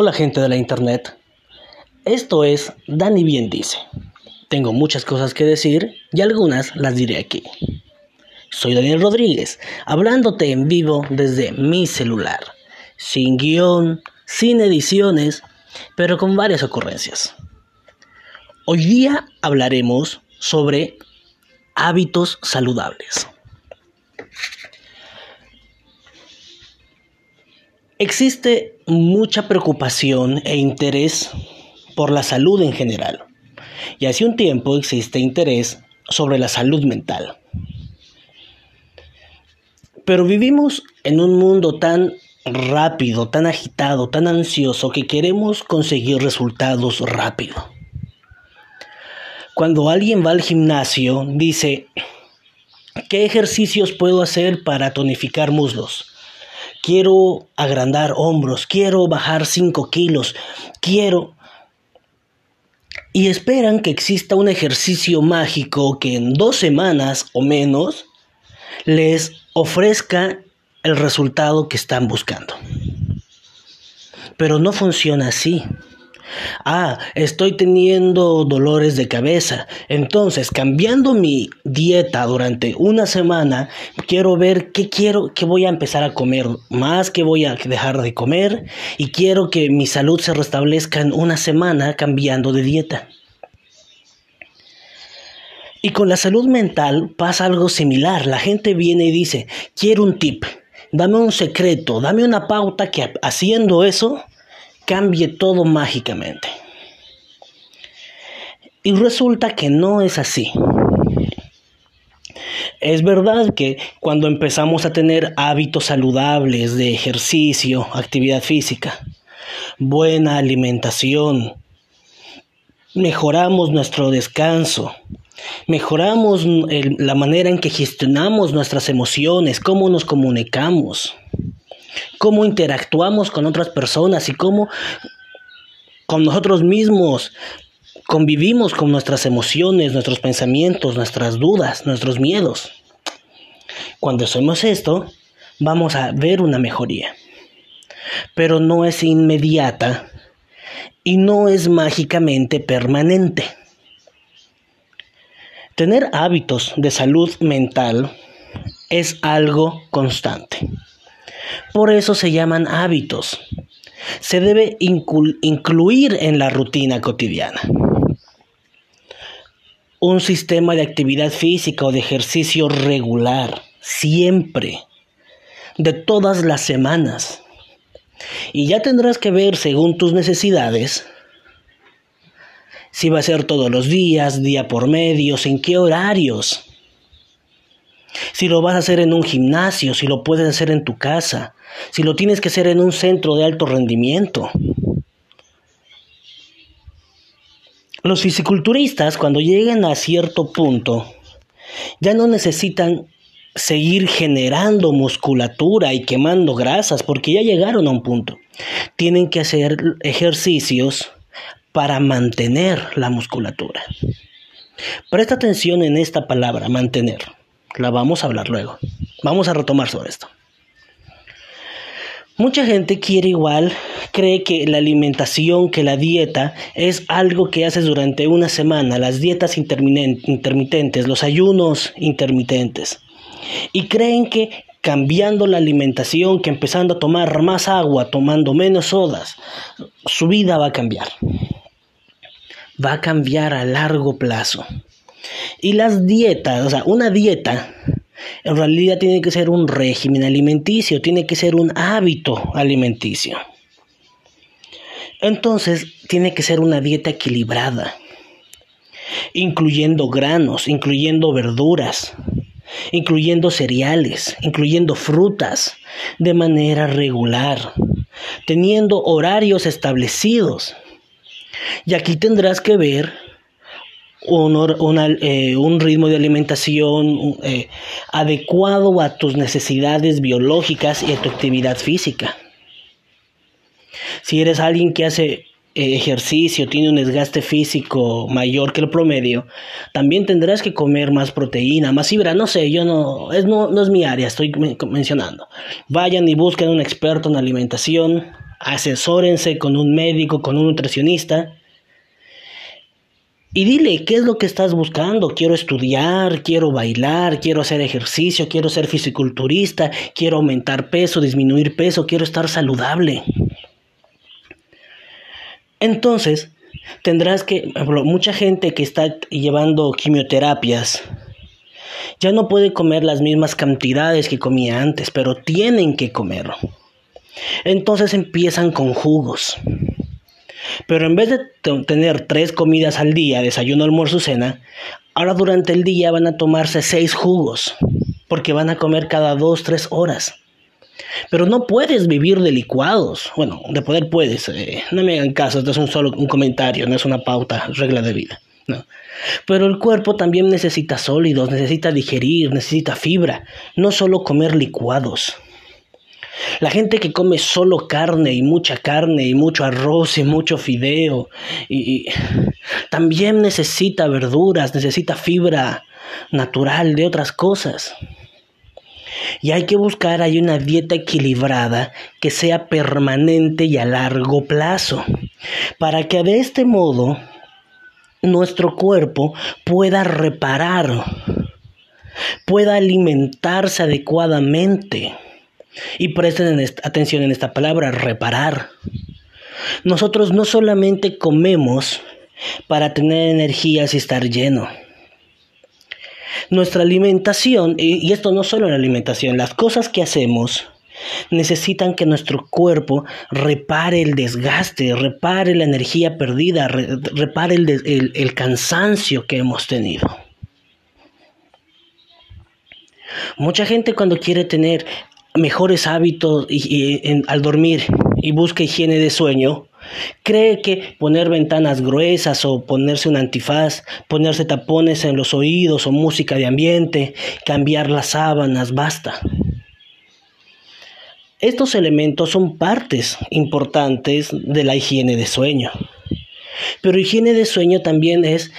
Hola gente de la internet, esto es Dani Bien Dice. Tengo muchas cosas que decir y algunas las diré aquí. Soy Daniel Rodríguez, hablándote en vivo desde mi celular, sin guion, sin ediciones, pero con varias ocurrencias. Hoy día hablaremos sobre hábitos saludables. Existe mucha preocupación e interés por la salud en general. Y hace un tiempo existe interés sobre la salud mental. Pero vivimos en un mundo tan rápido, tan agitado, tan ansioso que queremos conseguir resultados rápido. Cuando alguien va al gimnasio, dice, ¿qué ejercicios puedo hacer para tonificar muslos? Quiero agrandar hombros, quiero bajar 5 kilos, quiero... Y esperan que exista un ejercicio mágico que en dos semanas o menos les ofrezca el resultado que están buscando. Pero no funciona así. Ah, estoy teniendo dolores de cabeza. Entonces, cambiando mi dieta durante una semana, quiero ver qué quiero, qué voy a empezar a comer más, qué voy a dejar de comer y quiero que mi salud se restablezca en una semana cambiando de dieta. Y con la salud mental pasa algo similar. La gente viene y dice, quiero un tip, dame un secreto, dame una pauta que haciendo eso cambie todo mágicamente. Y resulta que no es así. Es verdad que cuando empezamos a tener hábitos saludables de ejercicio, actividad física, buena alimentación, mejoramos nuestro descanso, mejoramos la manera en que gestionamos nuestras emociones, cómo nos comunicamos, cómo interactuamos con otras personas y cómo con nosotros mismos convivimos con nuestras emociones, nuestros pensamientos, nuestras dudas, nuestros miedos. Cuando hacemos esto, vamos a ver una mejoría. Pero no es inmediata y no es mágicamente permanente. Tener hábitos de salud mental es algo constante. Por eso se llaman hábitos. Se debe incluir en la rutina cotidiana. Un sistema de actividad física o de ejercicio regular, siempre, de todas las semanas. Y ya tendrás que ver según tus necesidades si va a ser todos los días, día por medio, en qué horarios si lo vas a hacer en un gimnasio, si lo puedes hacer en tu casa, si lo tienes que hacer en un centro de alto rendimiento. Los fisiculturistas cuando llegan a cierto punto ya no necesitan seguir generando musculatura y quemando grasas porque ya llegaron a un punto. Tienen que hacer ejercicios para mantener la musculatura. Presta atención en esta palabra, mantener. La vamos a hablar luego. Vamos a retomar sobre esto. Mucha gente quiere igual, cree que la alimentación, que la dieta es algo que haces durante una semana, las dietas intermitentes, los ayunos intermitentes. Y creen que cambiando la alimentación, que empezando a tomar más agua, tomando menos sodas, su vida va a cambiar. Va a cambiar a largo plazo. Y las dietas, o sea, una dieta en realidad tiene que ser un régimen alimenticio, tiene que ser un hábito alimenticio. Entonces, tiene que ser una dieta equilibrada, incluyendo granos, incluyendo verduras, incluyendo cereales, incluyendo frutas, de manera regular, teniendo horarios establecidos. Y aquí tendrás que ver eh, un, ritmo de alimentación eh, adecuado a tus necesidades biológicas y a tu actividad física. Si eres alguien que hace eh, ejercicio, tiene un desgaste físico mayor que el promedio, también tendrás que comer más proteína, más fibra, no sé, yo no, es, no, no es mi área, estoy mencionando. Vayan y busquen un experto en alimentación asesórense con un médico, con un nutricionista. Y dile, ¿qué es lo que estás buscando? Quiero estudiar, quiero bailar, quiero hacer ejercicio, quiero ser fisiculturista, quiero aumentar peso, disminuir peso, quiero estar saludable. Entonces, tendrás que, mucha gente que está llevando quimioterapias, ya no puede comer las mismas cantidades que comía antes, pero tienen que comerlo. Entonces empiezan con jugos. Pero en vez de tener tres comidas al día, desayuno, almuerzo, cena, ahora durante el día van a tomarse seis jugos, porque van a comer cada dos, tres horas. Pero no puedes vivir de licuados. Bueno, de poder puedes. Eh, no me hagan caso, esto es un solo un comentario, no es una pauta, regla de vida. No. Pero el cuerpo también necesita sólidos, necesita digerir, necesita fibra, no solo comer licuados. La gente que come solo carne y mucha carne y mucho arroz y mucho fideo y, también necesita verduras, necesita fibra natural de otras cosas. Y hay que buscar hay una dieta equilibrada que sea permanente y a largo plazo, para que de este modo nuestro cuerpo pueda reparar, pueda alimentarse adecuadamente. Y presten atención en esta palabra, reparar. Nosotros no solamente comemos para tener energías y estar lleno. Nuestra alimentación, y esto no solo la alimentación, las cosas que hacemos necesitan que nuestro cuerpo repare el desgaste, repare la energía perdida, repare el, cansancio que hemos tenido. Mucha gente cuando quiere tener mejores hábitos al dormir y busca higiene de sueño, cree que poner ventanas gruesas o ponerse un antifaz, ponerse tapones en los oídos o música de ambiente, cambiar las sábanas, basta. Estos elementos son partes importantes de la higiene de sueño. Pero higiene de sueño también es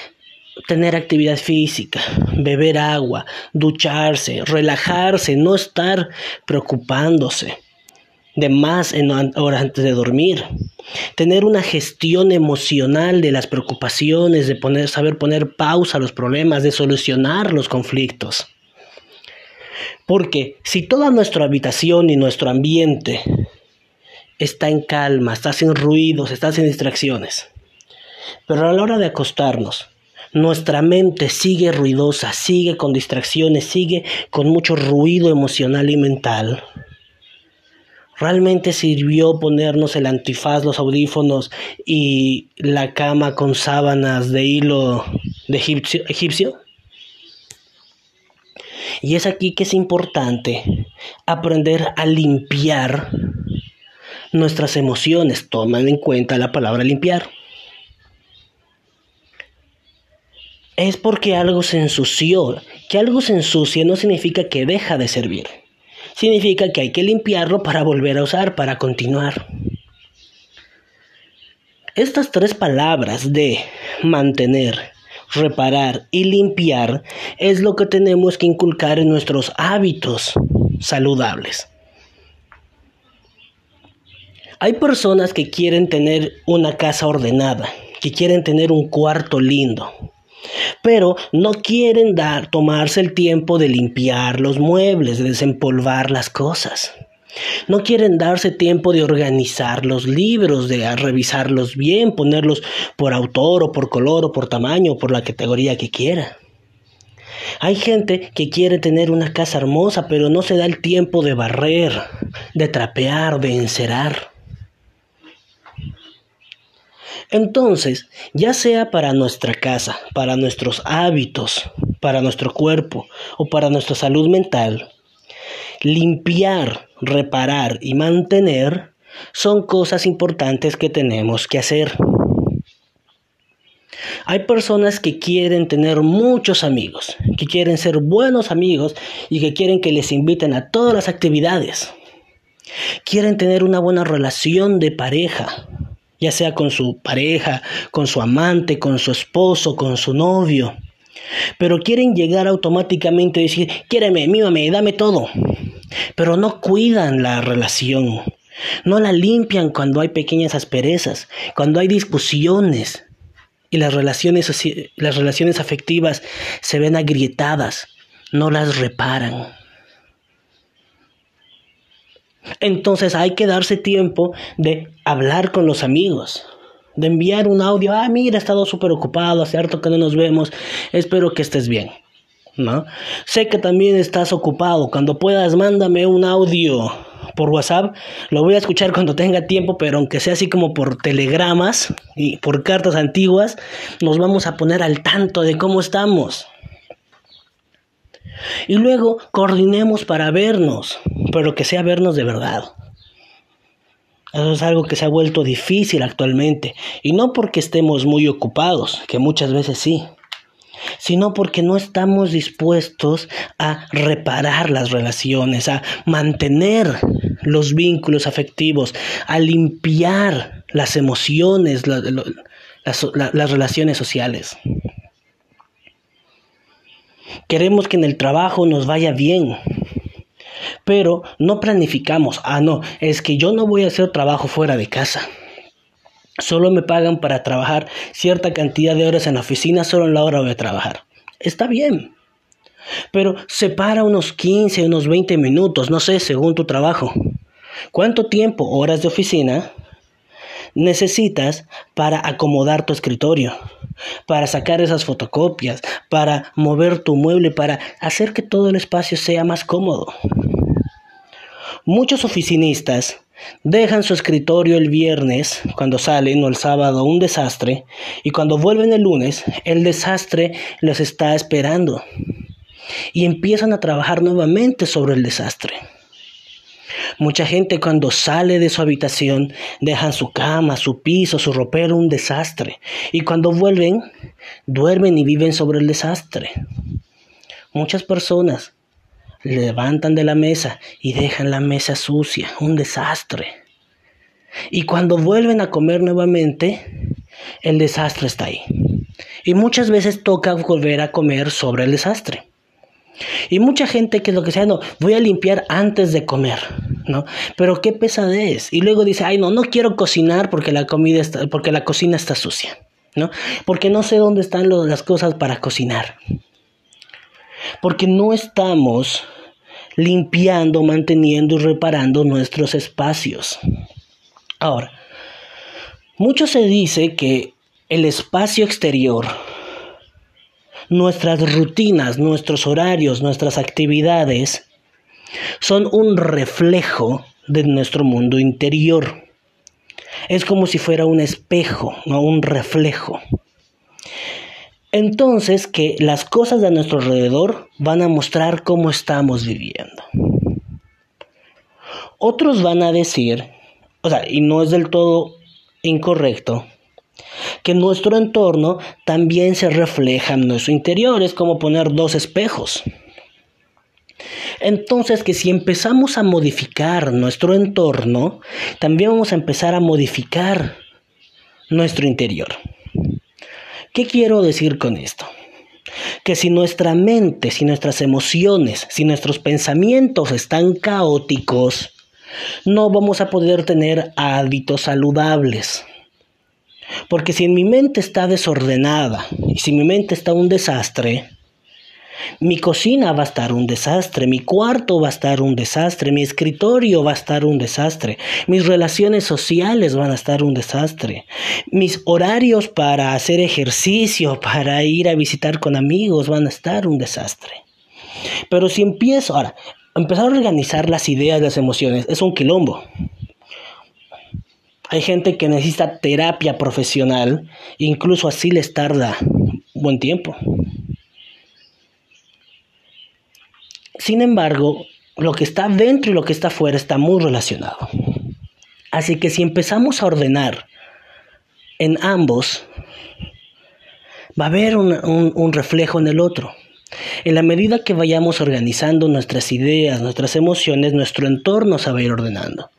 tener actividad física, beber agua, ducharse, relajarse, no estar preocupándose de más en horas antes de dormir. Tener una gestión emocional de las preocupaciones, de poner, saber poner pausa a los problemas, de solucionar los conflictos. Porque si toda nuestra habitación y nuestro ambiente está en calma, está sin ruidos, está sin distracciones, pero a la hora de acostarnos, nuestra mente sigue ruidosa, sigue con distracciones, sigue con mucho ruido emocional y mental. ¿Realmente sirvió ponernos el antifaz, los audífonos y la cama con sábanas de hilo de egipcio? Y es aquí que es importante aprender a limpiar nuestras emociones. Toman en cuenta la palabra limpiar. Es porque algo se ensució. Que algo se ensucie no significa que deja de servir. Significa que hay que limpiarlo para volver a usar, para continuar. Estas tres palabras de mantener, reparar y limpiar es lo que tenemos que inculcar en nuestros hábitos saludables. Hay personas que quieren tener una casa ordenada, que quieren tener un cuarto lindo, pero no quieren dar tomarse el tiempo de limpiar los muebles, de desempolvar las cosas. No quieren darse tiempo de organizar los libros, de revisarlos bien, ponerlos por autor o por color o por tamaño o por la categoría que quiera. Hay gente que quiere tener una casa hermosa, pero no se da el tiempo de barrer, de trapear, de encerar. Entonces, ya sea para nuestra casa, para nuestros hábitos, para nuestro cuerpo o para nuestra salud mental, limpiar, reparar y mantener son cosas importantes que tenemos que hacer. Hay personas que quieren tener muchos amigos, que quieren ser buenos amigos y que quieren que les inviten a todas las actividades. Quieren tener una buena relación de pareja, ya sea con su pareja, con su amante, con su esposo, con su novio. Pero quieren llegar automáticamente y decir, quiéreme, mímame, dame todo pero no cuidan la relación, No la limpian cuando hay pequeñas asperezas, cuando hay discusiones y las relaciones, las relaciones afectivas se ven agrietadas, no las reparan. Entonces hay que darse tiempo de hablar con los amigos, de enviar un audio, ah, mira, he estado súper ocupado, hace que no nos vemos, espero que estés bien. ¿No? Sé que también estás ocupado, cuando puedas mándame un audio por WhatsApp, lo voy a escuchar cuando tenga tiempo, pero aunque sea así como por telegramas y por cartas antiguas, nos vamos a poner al tanto de cómo estamos. Y luego coordinemos para vernos, pero que sea vernos de verdad. Eso es algo que se ha vuelto difícil actualmente, y no porque estemos muy ocupados, que muchas veces sí, sino porque no estamos dispuestos a reparar las relaciones, a mantener los vínculos afectivos, a limpiar las emociones, las, relaciones sociales. Queremos que en el trabajo nos vaya bien, pero no planificamos. Ah, no, es que yo no voy a hacer trabajo fuera de casa. Solo me pagan para trabajar cierta cantidad de horas en la oficina, solo en la hora voy a trabajar. Está bien. Pero separa unos 15, unos 20 minutos, no sé, según tu trabajo. ¿Cuánto tiempo, horas de oficina, necesitas para acomodar tu escritorio? Para sacar esas fotocopias, para mover tu mueble, para hacer que todo el espacio sea más cómodo. Muchos oficinistas dejan su escritorio el viernes cuando salen o el sábado un desastre y cuando vuelven el lunes el desastre los está esperando y empiezan a trabajar nuevamente sobre el desastre. Mucha gente cuando sale de su habitación dejan su cama, su piso, su ropero un desastre y cuando vuelven duermen y viven sobre el desastre. Muchas personas levantan de la mesa y dejan la mesa sucia, un desastre. Y cuando vuelven a comer nuevamente, el desastre está ahí. Y muchas veces toca volver a comer sobre el desastre. Y mucha gente que lo que sea, no, voy a limpiar antes de comer, ¿no? Pero qué pesadez. Y luego dice, ay, no, no quiero cocinar porque la comida está, porque la cocina está sucia, ¿no? Porque no sé dónde están las cosas para cocinar porque no estamos limpiando, manteniendo y reparando nuestros espacios. Ahora, mucho se dice que el espacio exterior, nuestras rutinas, nuestros horarios, nuestras actividades, son un reflejo de nuestro mundo interior. Es como si fuera un espejo, no un reflejo entonces que las cosas de nuestro alrededor van a mostrar cómo estamos viviendo. Otros van a decir, o sea, y no es del todo incorrecto, que nuestro entorno también se refleja en nuestro interior, es como poner dos espejos. Entonces que si empezamos a modificar nuestro entorno, también vamos a empezar a modificar nuestro interior. ¿Qué quiero decir con esto? Que si nuestra mente, si nuestras emociones, si nuestros pensamientos están caóticos, no vamos a poder tener hábitos saludables. Porque si en mi mente está desordenada y si mi mente está un desastre, mi cocina va a estar un desastre, mi cuarto va a estar un desastre, mi escritorio va a estar un desastre, mis relaciones sociales van a estar un desastre, mis horarios para hacer ejercicio, para ir a visitar con amigos van a estar un desastre. Pero si empiezo, ahora, empezar a organizar las ideas, las emociones, es un quilombo. Hay gente que necesita terapia profesional, incluso así les tarda buen tiempo. Sin embargo, lo que está dentro y lo que está fuera está muy relacionado. Así que si empezamos a ordenar en ambos, va a haber un, reflejo en el otro. En la medida que vayamos organizando nuestras ideas, nuestras emociones, nuestro entorno se va a ir ordenando.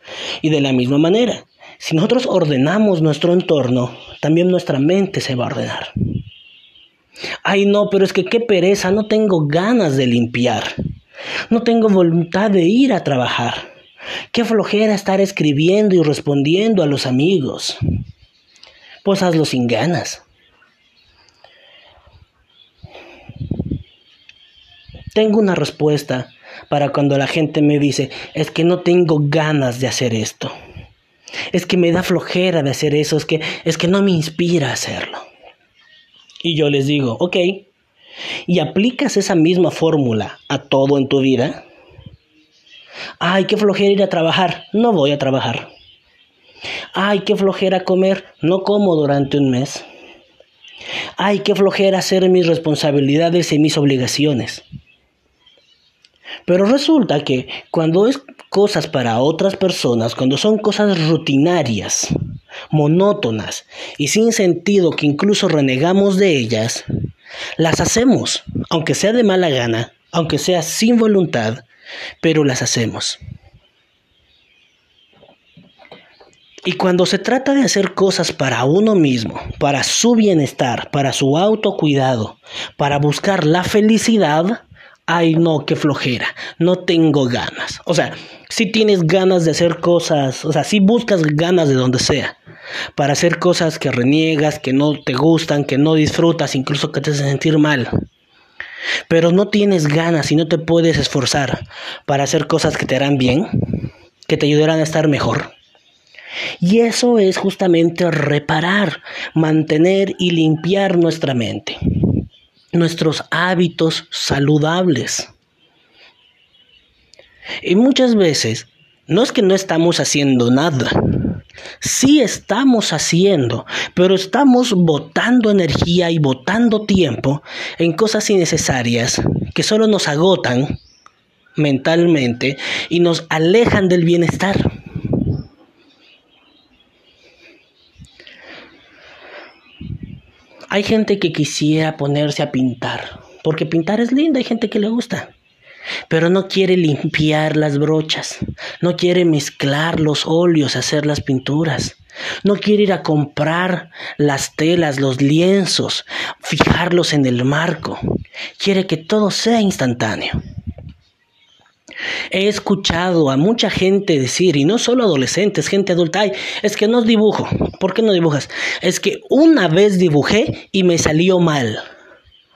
Y de la misma manera, si nosotros ordenamos nuestro entorno, también nuestra mente se va a ordenar. Ay, no, pero es que qué pereza, no tengo ganas de limpiar. No tengo voluntad de ir a trabajar. Qué flojera estar escribiendo y respondiendo a los amigos. Pues hazlo sin ganas. Tengo una respuesta para cuando la gente me dice, es que no tengo ganas de hacer esto. Es que me da flojera de hacer eso, es que, es que no me inspira a hacerlo. Y yo les digo, ok, ¿y aplicas esa misma fórmula a todo en tu vida? Ay, qué flojera ir a trabajar, no voy a trabajar. Ay, qué flojera comer, no como durante un mes. Ay, qué flojera hacer mis responsabilidades y mis obligaciones. Pero resulta que cuando es cosas para otras personas, cuando son cosas rutinarias, monótonas y sin sentido que incluso renegamos de ellas, las hacemos, aunque sea de mala gana, aunque sea sin voluntad, pero las hacemos. Y cuando se trata de hacer cosas para uno mismo, para su bienestar, para su autocuidado, para buscar la felicidad, ay no, qué flojera, no tengo ganas. O sea, si tienes ganas de hacer cosas, o sea, si buscas ganas de donde sea, para hacer cosas que reniegas, que no te gustan, que no disfrutas, incluso que te hacen sentir mal. Pero no tienes ganas y no te puedes esforzar para hacer cosas que te harán bien, que te ayudarán a estar mejor. Y eso es justamente reparar, mantener y limpiar nuestra mente nuestros hábitos saludables. Y muchas veces no es que no estamos haciendo nada. Sí estamos haciendo, pero estamos botando energía y botando tiempo en cosas innecesarias que solo nos agotan mentalmente y nos alejan del bienestar. Hay gente que quisiera ponerse a pintar, porque pintar es lindo, hay gente que le gusta, pero no quiere limpiar las brochas, no quiere mezclar los óleos, hacer las pinturas. No quiere ir a comprar las telas, los lienzos, fijarlos en el marco. Quiere que todo sea instantáneo. He escuchado a mucha gente decir, y no solo adolescentes, gente adulta, ay, es que no dibujo. ¿Por qué no dibujas? Es que una vez dibujé y me salió mal.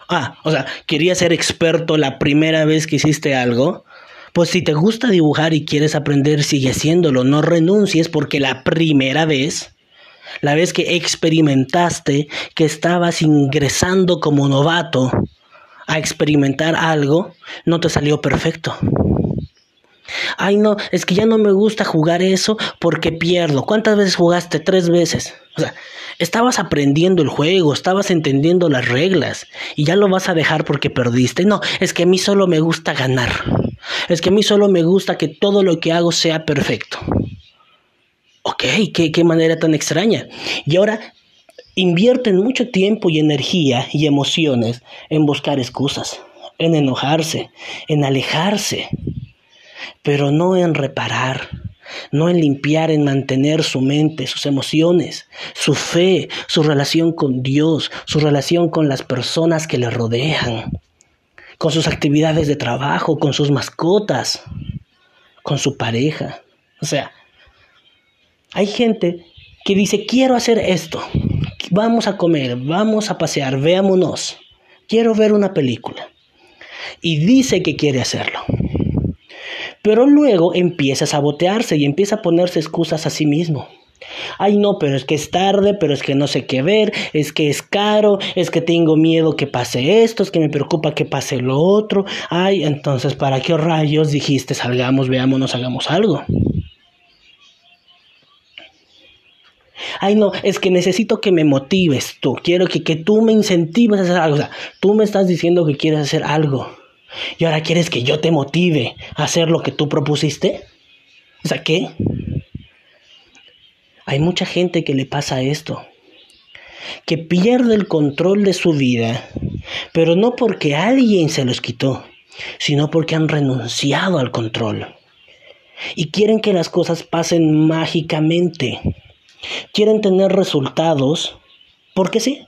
Ah, o sea, quería ser experto la primera vez que hiciste algo. Pues si te gusta dibujar y quieres aprender, sigue haciéndolo. No renuncies porque la primera vez, la vez que experimentaste, que estabas ingresando como novato a experimentar algo, no te salió perfecto. Ay, no, es que ya no me gusta jugar eso porque pierdo. ¿Cuántas veces jugaste? Tres veces. O sea, estabas aprendiendo el juego, estabas entendiendo las reglas y ya lo vas a dejar porque perdiste. No, es que a mí solo me gusta ganar. Es que a mí solo me gusta que todo lo que hago sea perfecto. Ok, qué, qué manera tan extraña. Y ahora invierten mucho tiempo y energía y emociones en buscar excusas, en enojarse, en alejarse pero no en reparar, no en limpiar, en mantener su mente, sus emociones, su fe, su relación con Dios, su relación con las personas que le rodean, con sus actividades de trabajo, con sus mascotas, con su pareja. O sea, hay gente que dice, quiero hacer esto, vamos a comer, vamos a pasear, veámonos, quiero ver una película. Y dice que quiere hacerlo. Pero luego empieza a sabotearse y empieza a ponerse excusas a sí mismo. Ay, no, pero es que es tarde, pero es que no sé qué ver, es que es caro, es que tengo miedo que pase esto, es que me preocupa que pase lo otro. Ay, entonces, ¿para qué rayos dijiste salgamos, veámonos, hagamos algo? Ay, no, es que necesito que me motives tú, quiero que, que tú me incentives a hacer algo. O sea, tú me estás diciendo que quieres hacer algo ¿Y ahora quieres que yo te motive a hacer lo que tú propusiste? O sea, ¿qué? Hay mucha gente que le pasa esto, que pierde el control de su vida, pero no porque alguien se los quitó, sino porque han renunciado al control. Y quieren que las cosas pasen mágicamente. Quieren tener resultados porque sí.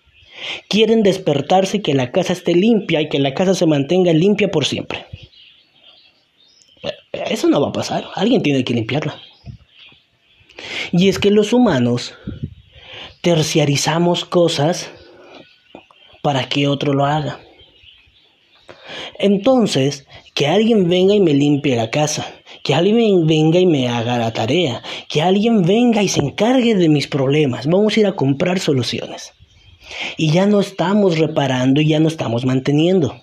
Quieren despertarse que la casa esté limpia y que la casa se mantenga limpia por siempre. Eso no va a pasar. Alguien tiene que limpiarla. Y es que los humanos terciarizamos cosas para que otro lo haga. Entonces, que alguien venga y me limpie la casa, que alguien venga y me haga la tarea, que alguien venga y se encargue de mis problemas. Vamos a ir a comprar soluciones. Y ya no estamos reparando y ya no estamos manteniendo.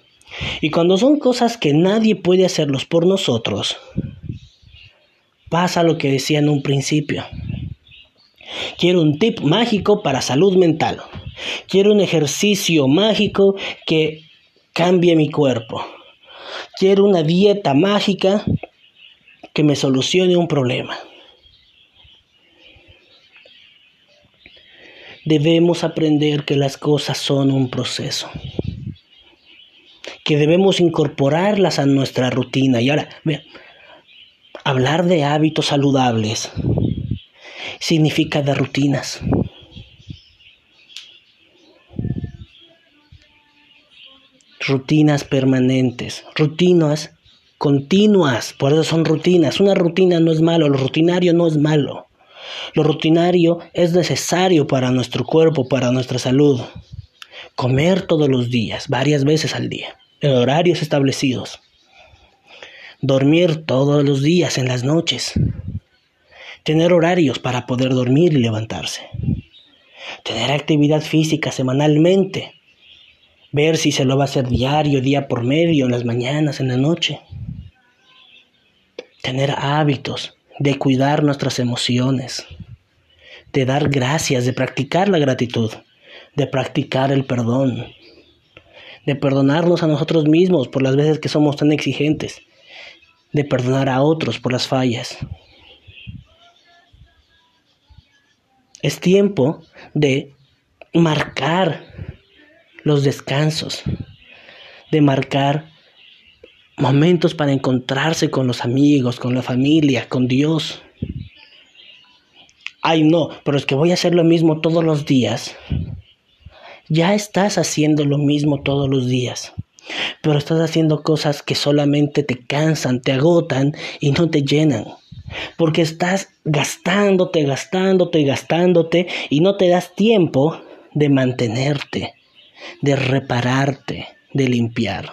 Y cuando son cosas que nadie puede hacerlos por nosotros, pasa lo que decía en un principio. Quiero un tip mágico para salud mental. Quiero un ejercicio mágico que cambie mi cuerpo. Quiero una dieta mágica que me solucione un problema. Debemos aprender que las cosas son un proceso, que debemos incorporarlas a nuestra rutina. Y ahora, hablar de hábitos saludables significa de rutinas. Rutinas permanentes, rutinas continuas, por eso son rutinas. Una rutina no es malo, lo rutinario no es malo. Lo rutinario es necesario para nuestro cuerpo, para nuestra salud. Comer todos los días, varias veces al día, en horarios establecidos. Dormir todos los días en las noches tener horarios para poder dormir y levantarse, tener actividad física semanalmente, ver si se lo va a hacer diario, día por medio, en las mañanas, en la noche, tener hábitos de cuidar nuestras emociones, de dar gracias, de practicar la gratitud, de practicar el perdón, de perdonarnos a nosotros mismos por las veces que somos tan exigentes, de perdonar a otros por las fallas, Es tiempo de marcar los descansos, de marcar momentos para encontrarse con los amigos, con la familia, con Dios. Ay, no, pero es que voy a hacer lo mismo todos los días. Ya estás haciendo lo mismo todos los días, pero estás haciendo cosas que solamente te cansan, te agotan y no te llenan porque estás gastándote, gastándote, gastándote y no te das tiempo de mantenerte, de repararte, de limpiar.